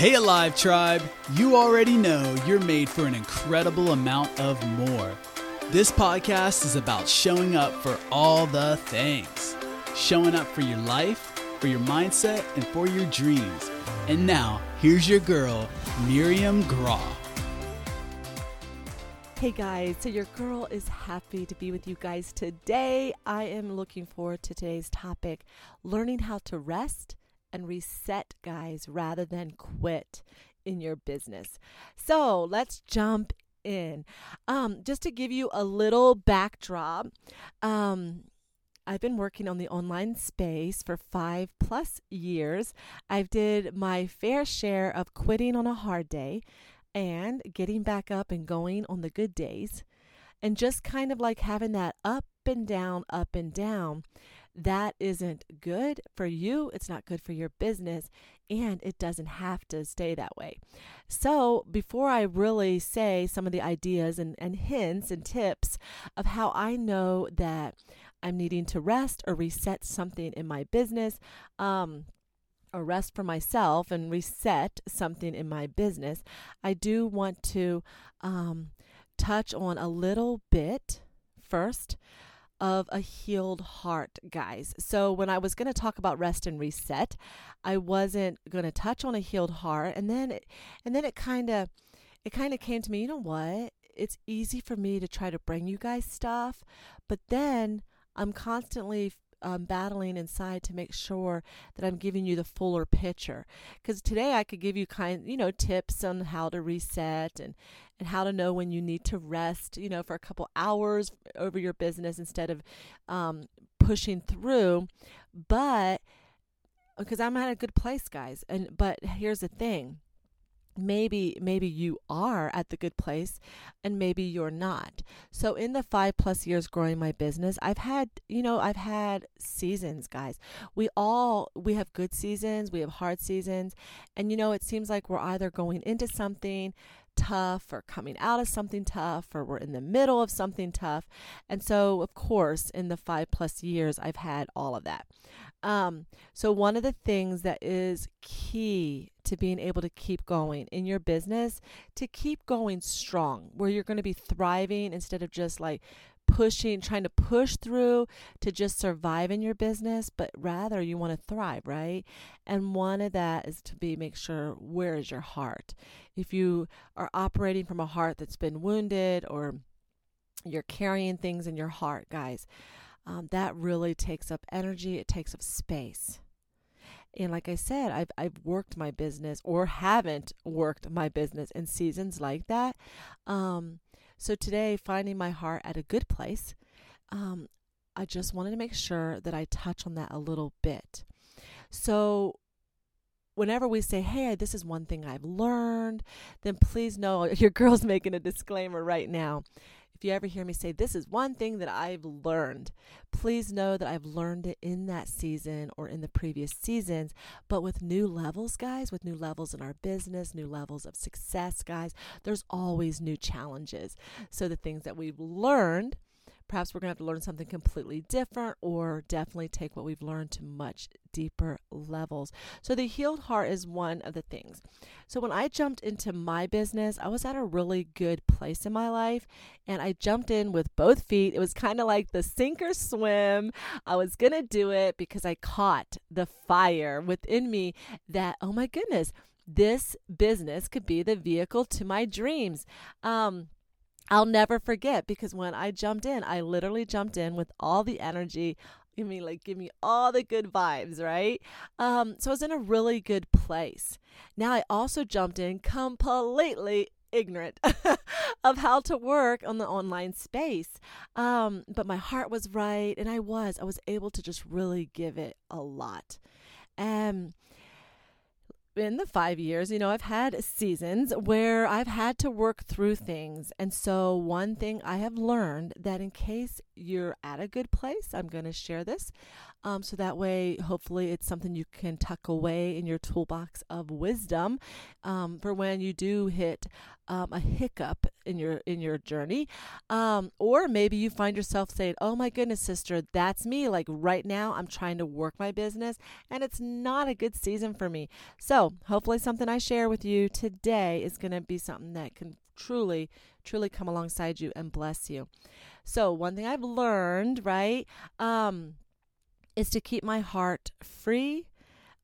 Hey, Alive Tribe! You already know you're made for an incredible amount of more. This podcast is about showing up for all the things showing up for your life, for your mindset, and for your dreams. And now, here's your girl, Miriam Graw. Hey guys, so your girl is happy to be with you guys today. I am looking forward to today's topic learning how to rest and reset, guys, rather than quit in your business. So let's jump in. Um, just to give you a little backdrop, um, I've been working on the online space for five plus years. I've did my fair share of quitting on a hard day and getting back up and going on the good days and just kind of like having that up and down, up and down that isn't good for you. It's not good for your business, and it doesn't have to stay that way. So, before I really say some of the ideas and, and hints and tips of how I know that I'm needing to rest or reset something in my business, um, or rest for myself and reset something in my business, I do want to um, touch on a little bit first of a healed heart, guys. So, when I was going to talk about rest and reset, I wasn't going to touch on a healed heart, and then it, and then it kind of it kind of came to me, you know what? It's easy for me to try to bring you guys stuff, but then I'm constantly um, battling inside to make sure that I'm giving you the fuller picture. Because today I could give you kind, you know, tips on how to reset and and how to know when you need to rest, you know, for a couple hours over your business instead of um, pushing through. But because I'm at a good place, guys, and but here's the thing. Maybe maybe you are at the good place and maybe you're not. So in the 5 plus years growing my business i've had you know i've had seasons guys. We all we have good seasons we have hard seasons and you know it seems like we're either going into something tough or coming out of something tough or we're in the middle of something tough and so of course in the 5 plus years i've had all of that um, so, one of the things that is key to being able to keep going in your business, to keep going strong, where you're going to be thriving instead of just like pushing, trying to push through to just survive in your business, but rather you want to thrive, right? And one of that is to be make sure where is your heart. If you are operating from a heart that's been wounded or you're carrying things in your heart, guys um, that really takes up energy, it takes up space. And like I said, I've, I've worked my business or haven't worked my business in seasons like that. Um, so today, finding my heart at a good place, um, I just wanted to make sure that I touch on that a little bit. So, whenever we say, hey, this is one thing I've learned, then please know your girl's making a disclaimer right now. If you ever hear me say, This is one thing that I've learned, please know that I've learned it in that season or in the previous seasons, but with new levels, guys, with new levels in our business, new levels of success, guys, there's always new challenges. So the things that we've learned, Perhaps we're going to have to learn something completely different or definitely take what we've learned to much deeper levels. So, the healed heart is one of the things. So, when I jumped into my business, I was at a really good place in my life and I jumped in with both feet. It was kind of like the sink or swim. I was going to do it because I caught the fire within me that, oh my goodness, this business could be the vehicle to my dreams. Um, I'll never forget because when I jumped in, I literally jumped in with all the energy. I mean, like, give me all the good vibes, right? Um, so I was in a really good place. Now I also jumped in completely ignorant of how to work on the online space. Um, but my heart was right, and I was. I was able to just really give it a lot. And in the five years, you know, I've had seasons where I've had to work through things. And so, one thing I have learned that in case you're at a good place, I'm going to share this. Um, so that way, hopefully, it's something you can tuck away in your toolbox of wisdom um, for when you do hit um, a hiccup in your in your journey, um, or maybe you find yourself saying, "Oh my goodness, sister, that's me." Like right now, I'm trying to work my business, and it's not a good season for me. So hopefully, something I share with you today is going to be something that can truly, truly come alongside you and bless you. So one thing I've learned, right, um, is to keep my heart free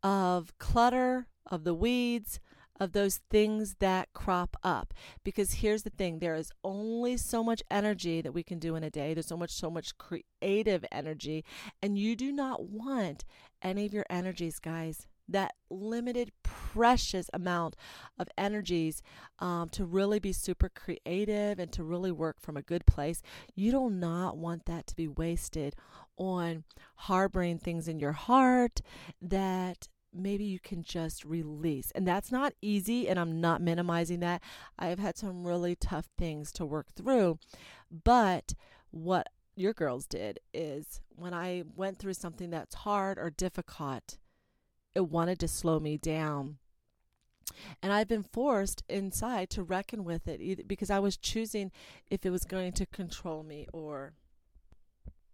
of clutter, of the weeds, of those things that crop up. Because here's the thing there is only so much energy that we can do in a day, there's so much, so much creative energy, and you do not want any of your energies, guys. That limited, precious amount of energies um, to really be super creative and to really work from a good place. You do not want that to be wasted on harboring things in your heart that maybe you can just release. And that's not easy, and I'm not minimizing that. I have had some really tough things to work through. But what your girls did is when I went through something that's hard or difficult, it wanted to slow me down. And I've been forced inside to reckon with it either because I was choosing if it was going to control me or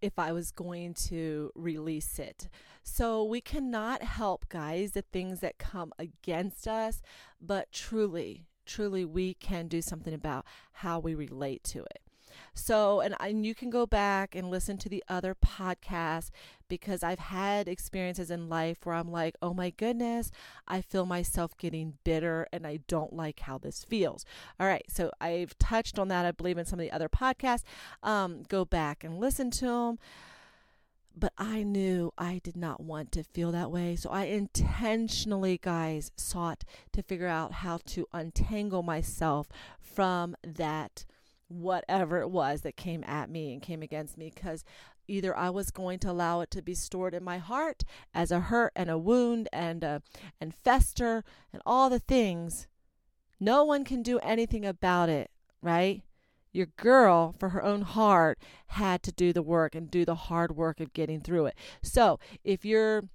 if I was going to release it. So we cannot help, guys, the things that come against us, but truly, truly, we can do something about how we relate to it. So, and, and you can go back and listen to the other podcasts because I've had experiences in life where I'm like, oh my goodness, I feel myself getting bitter and I don't like how this feels. All right, so I've touched on that, I believe, in some of the other podcasts. Um, go back and listen to them but I knew I did not want to feel that way. So I intentionally, guys, sought to figure out how to untangle myself from that whatever it was that came at me and came against me because either I was going to allow it to be stored in my heart as a hurt and a wound and uh, and fester and all the things. No one can do anything about it, right? Your girl, for her own heart, had to do the work and do the hard work of getting through it. So, if you're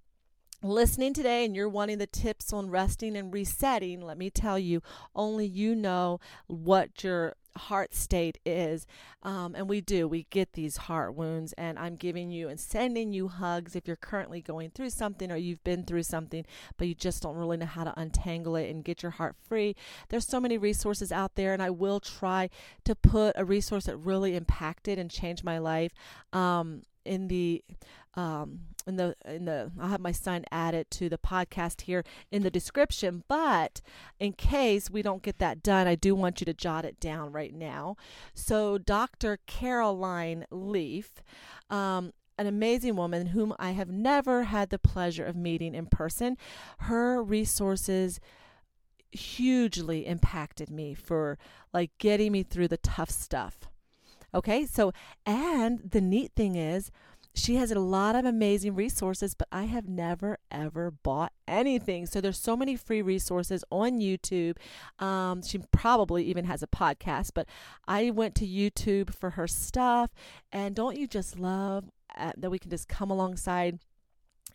listening today and you're wanting the tips on resting and resetting, let me tell you, only you know what your heart state is. Um, and we do, we get these heart wounds. And I'm giving you and sending you hugs if you're currently going through something or you've been through something, but you just don't really know how to untangle it and get your heart free. There's so many resources out there, and I will try to put a resource that really impacted and changed my life. Um, in the um, in the in the I'll have my son add it to the podcast here in the description. But in case we don't get that done, I do want you to jot it down right now. So Dr. Caroline Leaf. Um, an amazing woman whom I have never had the pleasure of meeting in person. Her resources hugely impacted me for like getting me through the tough stuff. Okay, so, and the neat thing is, she has a lot of amazing resources, but I have never ever bought anything. So there's so many free resources on YouTube. Um, she probably even has a podcast, but I went to YouTube for her stuff. And don't you just love uh, that we can just come alongside?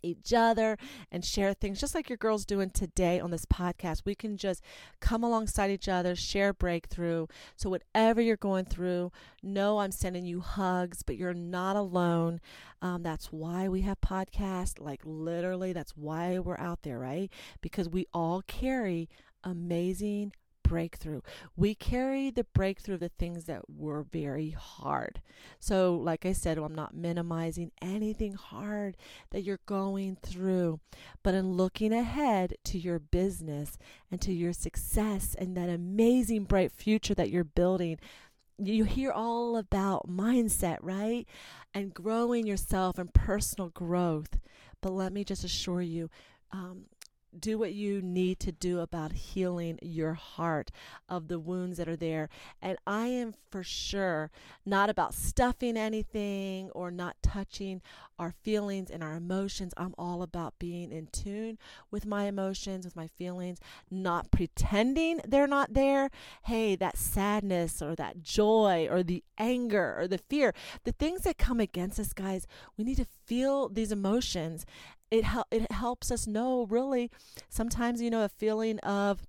Each other and share things just like your girls doing today on this podcast. We can just come alongside each other, share breakthrough. So whatever you're going through, know I'm sending you hugs, but you're not alone. Um, that's why we have podcasts. Like literally, that's why we're out there, right? Because we all carry amazing breakthrough. We carry the breakthrough of the things that were very hard. So, like I said, I'm not minimizing anything hard that you're going through, but in looking ahead to your business and to your success and that amazing bright future that you're building. You hear all about mindset, right? And growing yourself and personal growth. But let me just assure you, um, do what you need to do about healing your heart of the wounds that are there. And I am for sure not about stuffing anything or not touching our feelings and our emotions. I'm all about being in tune with my emotions, with my feelings, not pretending they're not there. Hey, that sadness or that joy or the anger or the fear, the things that come against us, guys, we need to feel these emotions it hel- it helps us know really sometimes you know a feeling of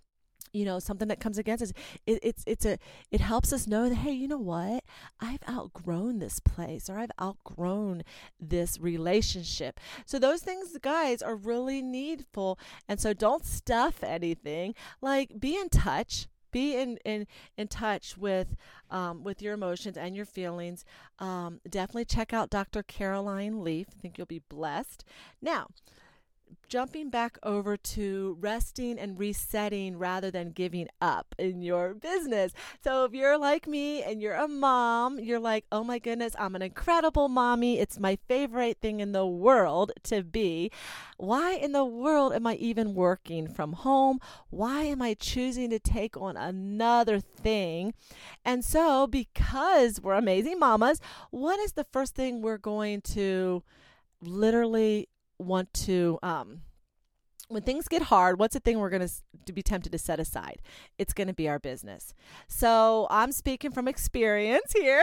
you know something that comes against us it, it's it's a it helps us know that hey you know what? I've outgrown this place or i've outgrown this relationship. So those things guys are really needful. And so don't stuff anything. Like be in touch be in in in touch with um, with your emotions and your feelings. Um, definitely check out Dr. Caroline Leaf. I think you'll be blessed. Now, jumping back over to resting and resetting rather than giving up in your business. So if you're like me and you're a mom, you're like, oh my goodness, I'm an incredible mommy. It's my favorite thing in the world to be. Why in the world am I even working from home? Why am I choosing to take on another thing? And so, because we're amazing mamas, what is the first thing we're going to literally want to um, when things get hard, what's the thing we're going to be tempted to set aside? It's going to be our business. So I'm speaking from experience here.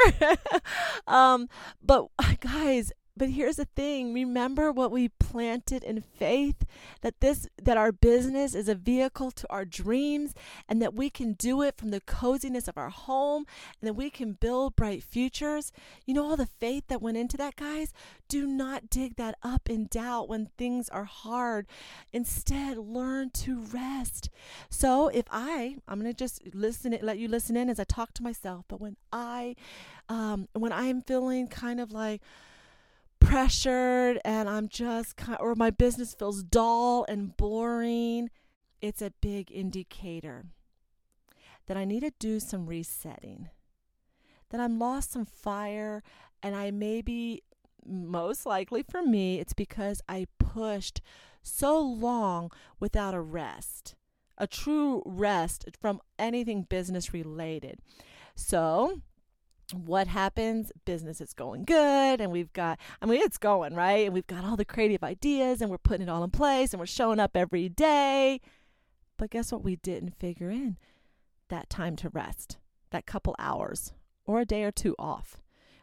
um, but guys, but here's the thing. Remember what we planted in faith that this that our business is a vehicle to our dreams and that we can do it from the coziness of our home and that we can build bright futures? You know all the faith that went into that guys? Do not dig that up in doubt when things are hard. Instead learn to rest. So if i i'm going to just listen let you listen in as i talk to myself but when i um when i'm feeling kind of like pressured and I'm just kind or my business feels dull and boring, it's a big indicator that I need to do some resetting. That I'm lost some fire and I maybe most likely for me it's because I pushed so long without a rest. A true rest from anything business related. So, what happens? Business is going good, and we've got, I mean, it's going, right? And we've got all the creative ideas, and we're putting it all in place, and we're showing up every day. But guess what? We didn't figure in that time to rest, that couple hours, or a day or two off.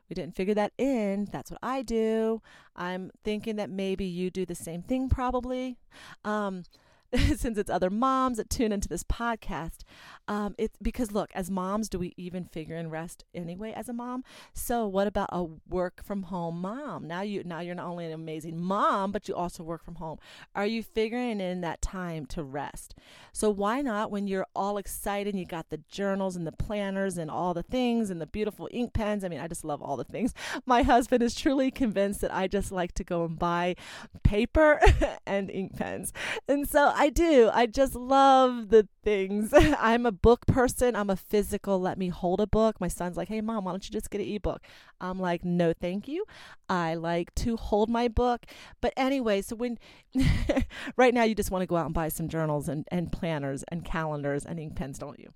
We didn't figure that in. That's what I do. I'm thinking that maybe you do the same thing, probably. Um, since it's other moms that tune into this podcast. Um, it's because look, as moms, do we even figure in rest anyway as a mom? So what about a work from home mom? Now you now you're not only an amazing mom, but you also work from home. Are you figuring in that time to rest? So why not when you're all excited, and you got the journals and the planners and all the things and the beautiful ink pens. I mean, I just love all the things. My husband is truly convinced that I just like to go and buy paper and ink pens. And so I do. I just love the things. I'm a book person. I'm a physical, let me hold a book. My son's like, hey, mom, why don't you just get an ebook? I'm like, no, thank you. I like to hold my book. But anyway, so when right now you just want to go out and buy some journals and, and planners and calendars and ink pens, don't you?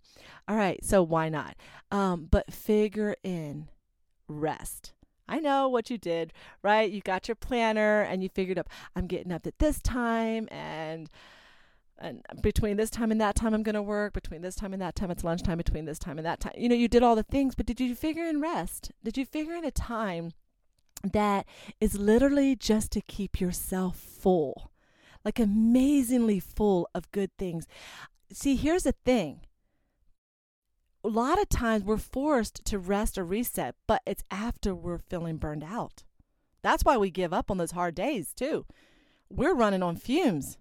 All right, so why not? Um, but figure in rest. I know what you did, right? You got your planner and you figured up, I'm getting up at this time and and between this time and that time I'm going to work between this time and that time it's lunchtime between this time and that time you know you did all the things but did you figure in rest? Did you figure in a time that is literally just to keep yourself full like amazingly full of good things? See here's the thing. A lot of times we're forced to rest or reset but it's after we're feeling burned out. That's why we give up on those hard days too. We're running on fumes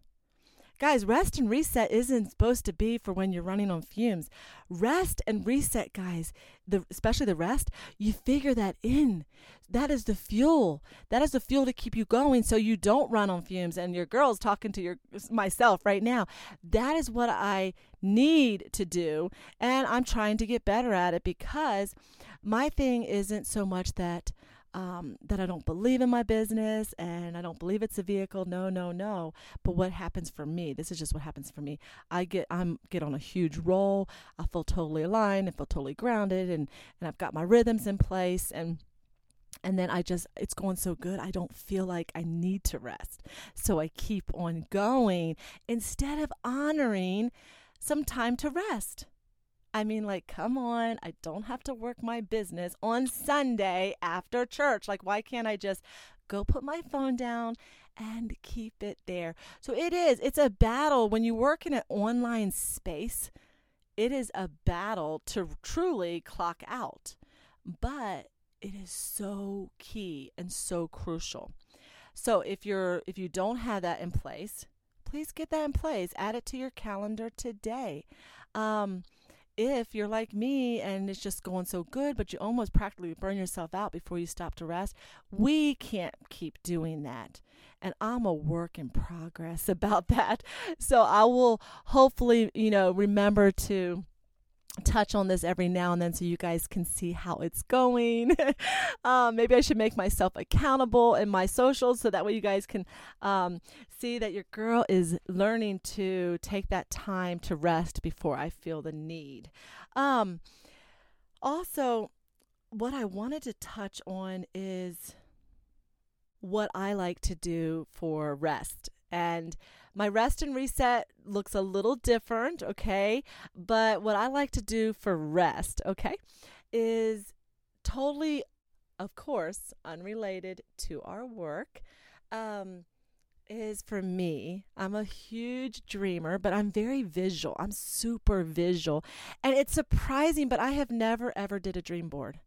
Guys, rest and reset isn't supposed to be for when you're running on fumes. Rest and reset, guys, the, especially the rest, you figure that in. That is the fuel. That is the fuel to keep you going so you don't run on fumes. And your girl's talking to your myself right now. That is what I need to do. And I'm trying to get better at it because my thing isn't so much that um, that I don't believe in my business and I don't believe it's a vehicle. No, no, no. But what happens for me? This is just what happens for me. I get I'm get on a huge roll. I feel totally aligned. I feel totally grounded, and and I've got my rhythms in place and and then I just, it's going so good, I don't feel like I need to rest. So I keep on going instead of honoring some time to rest. I mean, like, come on, I don't have to work my business on Sunday after church. Like, why can't I just go put my phone down and keep it there? So it is, it's a battle when you work in an online space. It is a battle to truly clock out. But it is so key and so crucial. So if you're if you don't have that in place, please get that in place. Add it to your calendar today. Um, if you're like me and it's just going so good, but you almost practically burn yourself out before you stop to rest, we can't keep doing that. And I'm a work in progress about that. So I will hopefully, you know, remember to touch on this every now and then so you guys can see how it's going. um, maybe I should make myself accountable in my socials so that way you guys can um, see that your girl is learning to take that time to rest before I feel the need. Um, also, what I wanted to touch on is what I like to do for rest. And my rest and reset looks a little different, okay? But what I like to do for rest, okay, is totally, of course, unrelated to our work. Um, is for me. I'm a huge dreamer, but I'm very visual. I'm super visual. And it's surprising, but I have never ever did a dream board.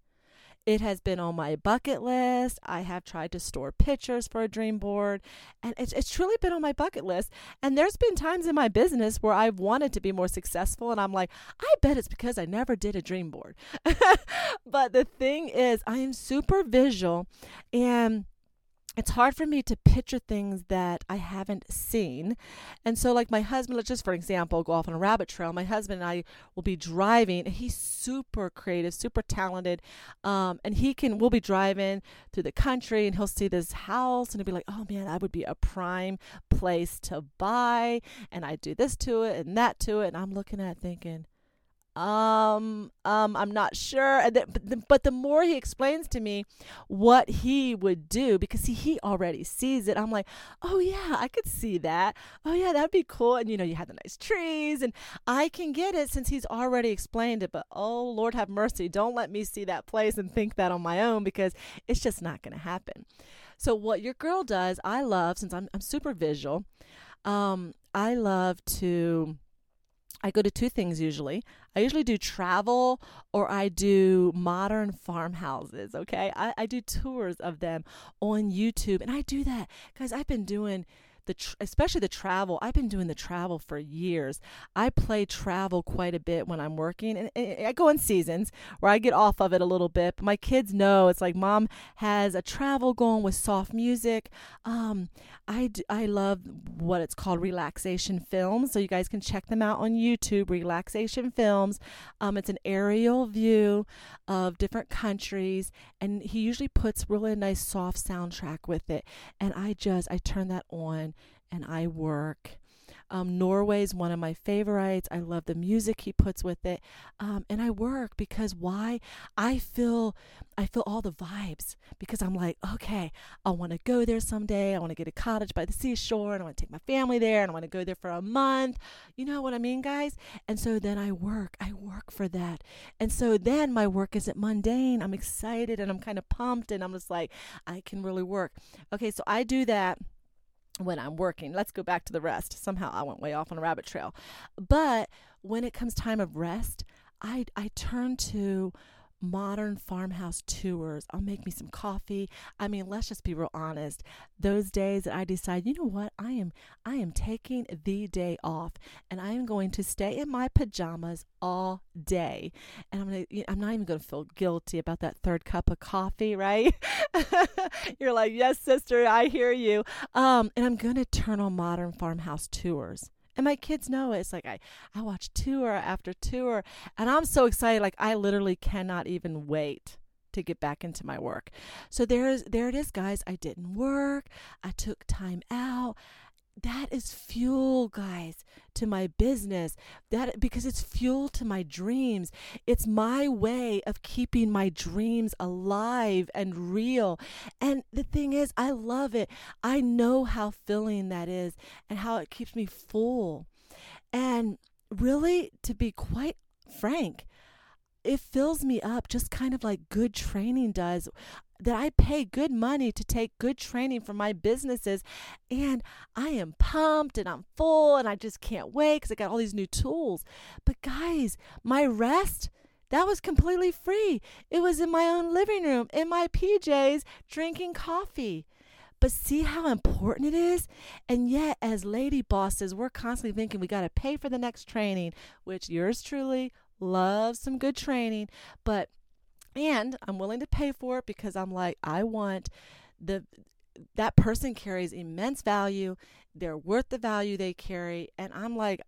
It has been on my bucket list. I have tried to store pictures for a dream board, and it's, it's truly been on my bucket list. And there's been times in my business where I've wanted to be more successful, and I'm like, I bet it's because I never did a dream board. but the thing is, I am super visual, and it's hard for me to picture things that I haven't seen. And so, like my husband, let's just for example, go off on a rabbit trail. My husband and I will be driving, and he's super creative, super talented. Um, and he can, we'll be driving through the country, and he'll see this house, and he'll be like, oh man, that would be a prime place to buy. And I do this to it and that to it. And I'm looking at it thinking, um um i'm not sure. But the, but the more he explains to me what he would do because he, he already sees it i'm like oh yeah i could see that. Oh yeah that'd be cool. And you know you have the nice trees and i can get it since he's already explained it but oh lord have mercy. Don't let me see that place and think that on my own because it's just not going to happen. So what your girl does i love since i'm, I'm super visual um i love to I go to two things usually. I usually do travel or I do modern farmhouses, okay? I, I do tours of them on YouTube. And I do that Guys, I've been doing the tr- especially the travel. I've been doing the travel for years. I play travel quite a bit when I'm working, and, and I go in seasons where I get off of it a little bit. But my kids know it's like mom has a travel going with soft music. Um, I d- I love what it's called relaxation films, so you guys can check them out on YouTube. Relaxation films. Um, it's an aerial view of different countries, and he usually puts really nice soft soundtrack with it. And I just I turn that on and I work. Um, Norway's one of my favorites. I love the music he puts with it, um, and I work because why? I feel I feel all the vibes because I'm like, okay, I want to go there someday. I want to get a cottage by the seashore, and I want to take my family there, and I want to go there for a month. You know what I mean, guys? And so then I work. I work for that, and so then my work isn't mundane. I'm excited and I'm kind of pumped, and I'm just like, I can really work. Okay, so I do that when I'm working. Let's go back to the rest. Somehow I went way off on a rabbit trail. But when it comes time of rest, I I turn to modern farmhouse tours. I'll make me some coffee. I mean, let's just be real honest. Those days that I decide, you know what, I am I am taking the day off and I am going to stay in my pajamas all day. And I'm gonna I'm not even gonna feel guilty about that third cup of coffee, right? You're like, yes, sister, I hear you. Um, and I'm gonna turn on modern farmhouse tours. And my kids know it. It's like I, I watch tour after tour and I'm so excited. Like I literally cannot even wait to get back into my work. So there's there it is guys. I didn't work. I took time out that is fuel guys to my business. That because it's fuel to my dreams. It's my way of keeping my dreams alive and real. And the thing is i love it. I know how filling that is and how it keeps me full. And really to be quite frank it fills me up just kind of like good training does that I pay good money to take good training for my businesses and I am pumped and I'm full and I just can't wait cuz I got all these new tools. But guys, my rest that was completely free. It was in my own living room in my PJs drinking coffee. But see how important it is? And yet, as lady bosses, we're constantly thinking we got to pay for the next training, which yours truly loves some good training. But and I'm willing to pay for it because I'm like, I want the that person carries immense value. They're worth the value they carry. And I'm like,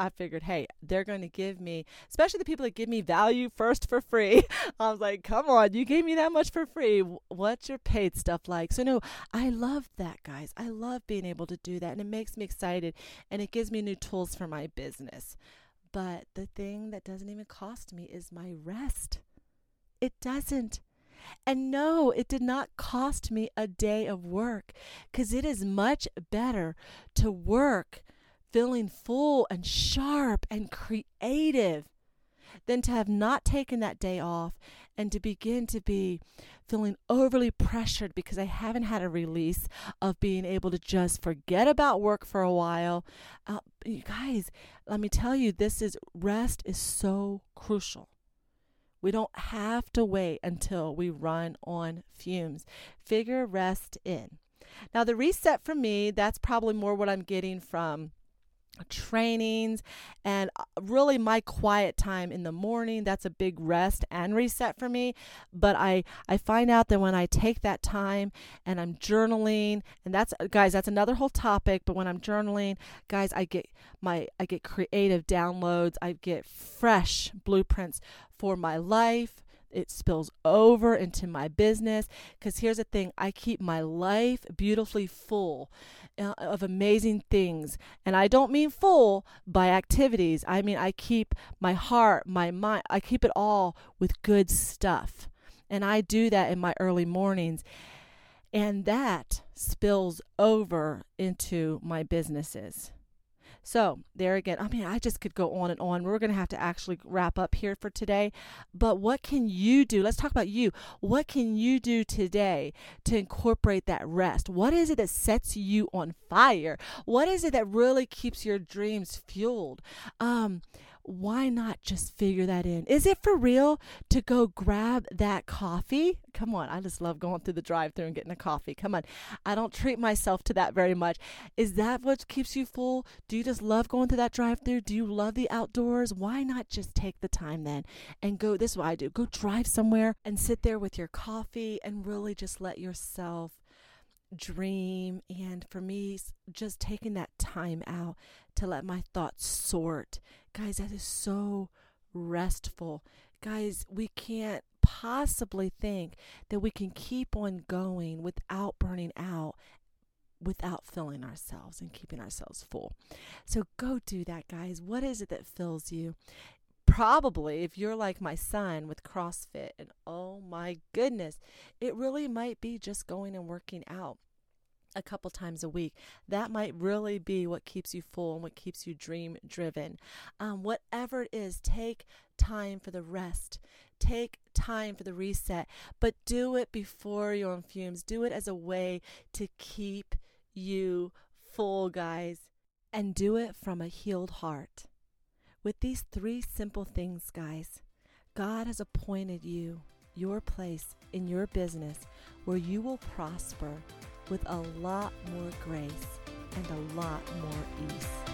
I figured, hey, they're going to give me, especially the people that give me value first for free. I was like, come on, you gave me that much for free. What's your paid stuff like? So, no, I love that, guys. I love being able to do that. And it makes me excited and it gives me new tools for my business. But the thing that doesn't even cost me is my rest. It doesn't. And no, it did not cost me a day of work because it is much better to work feeling full and sharp and creative than to have not taken that day off and to begin to be feeling overly pressured because I haven't had a release of being able to just forget about work for a while. Uh, you guys, let me tell you, this is rest is so crucial. We don't have to wait until we run on fumes. Figure rest in. Now, the reset for me, that's probably more what I'm getting from trainings and uh, really my quiet time in the morning that's a big rest and reset for me. But i i find out that when i take that time and i'm journaling and that's uh, guys that's another whole topic but when i'm journaling guys i get my i get creative downloads. I get fresh blueprints for my life it spills over into my business because here's the thing i keep my life beautifully full uh, of amazing things. And i don't mean full by activities i mean i keep my heart my mind i keep it all with good stuff. And i do that in my early mornings. And that spills over into my businesses so, there again, I mean, I just could go on and on. We're going to have to actually wrap up here for today. But what can you do? Let's talk about you. What can you do today to incorporate that rest? What is it that sets you on fire? What is it that really keeps your dreams fueled? Um, why not just figure that in? Is it for real to go grab that coffee? Come on, I just love going through the drive through and getting a coffee. Come on. I don't treat myself to that very much. Is that what keeps you full? Do you just love going through that drive through? Do you love the outdoors? Why not just take the time then and go? This is what I do go drive somewhere and sit there with your coffee and really just let yourself dream and for me just taking that time out to let my thoughts sort. Guys that is so restful. Guys we can't possibly think that we can keep on going without burning out without filling ourselves and keeping ourselves full. So go do that guys. What is it that fills you probably if you're like my son with CrossFit and oh my goodness, it really might be just going and working out a couple times a week. That might really be what keeps you full and what keeps you dream driven. Um, whatever it is, take time for the rest. Take time for the reset, but do it before you're on fumes. Do it as a way to keep you full, guys, and do it from a healed heart. With these three simple things, guys, God has appointed you your place in your business where you will prosper with a lot more grace and a lot more ease.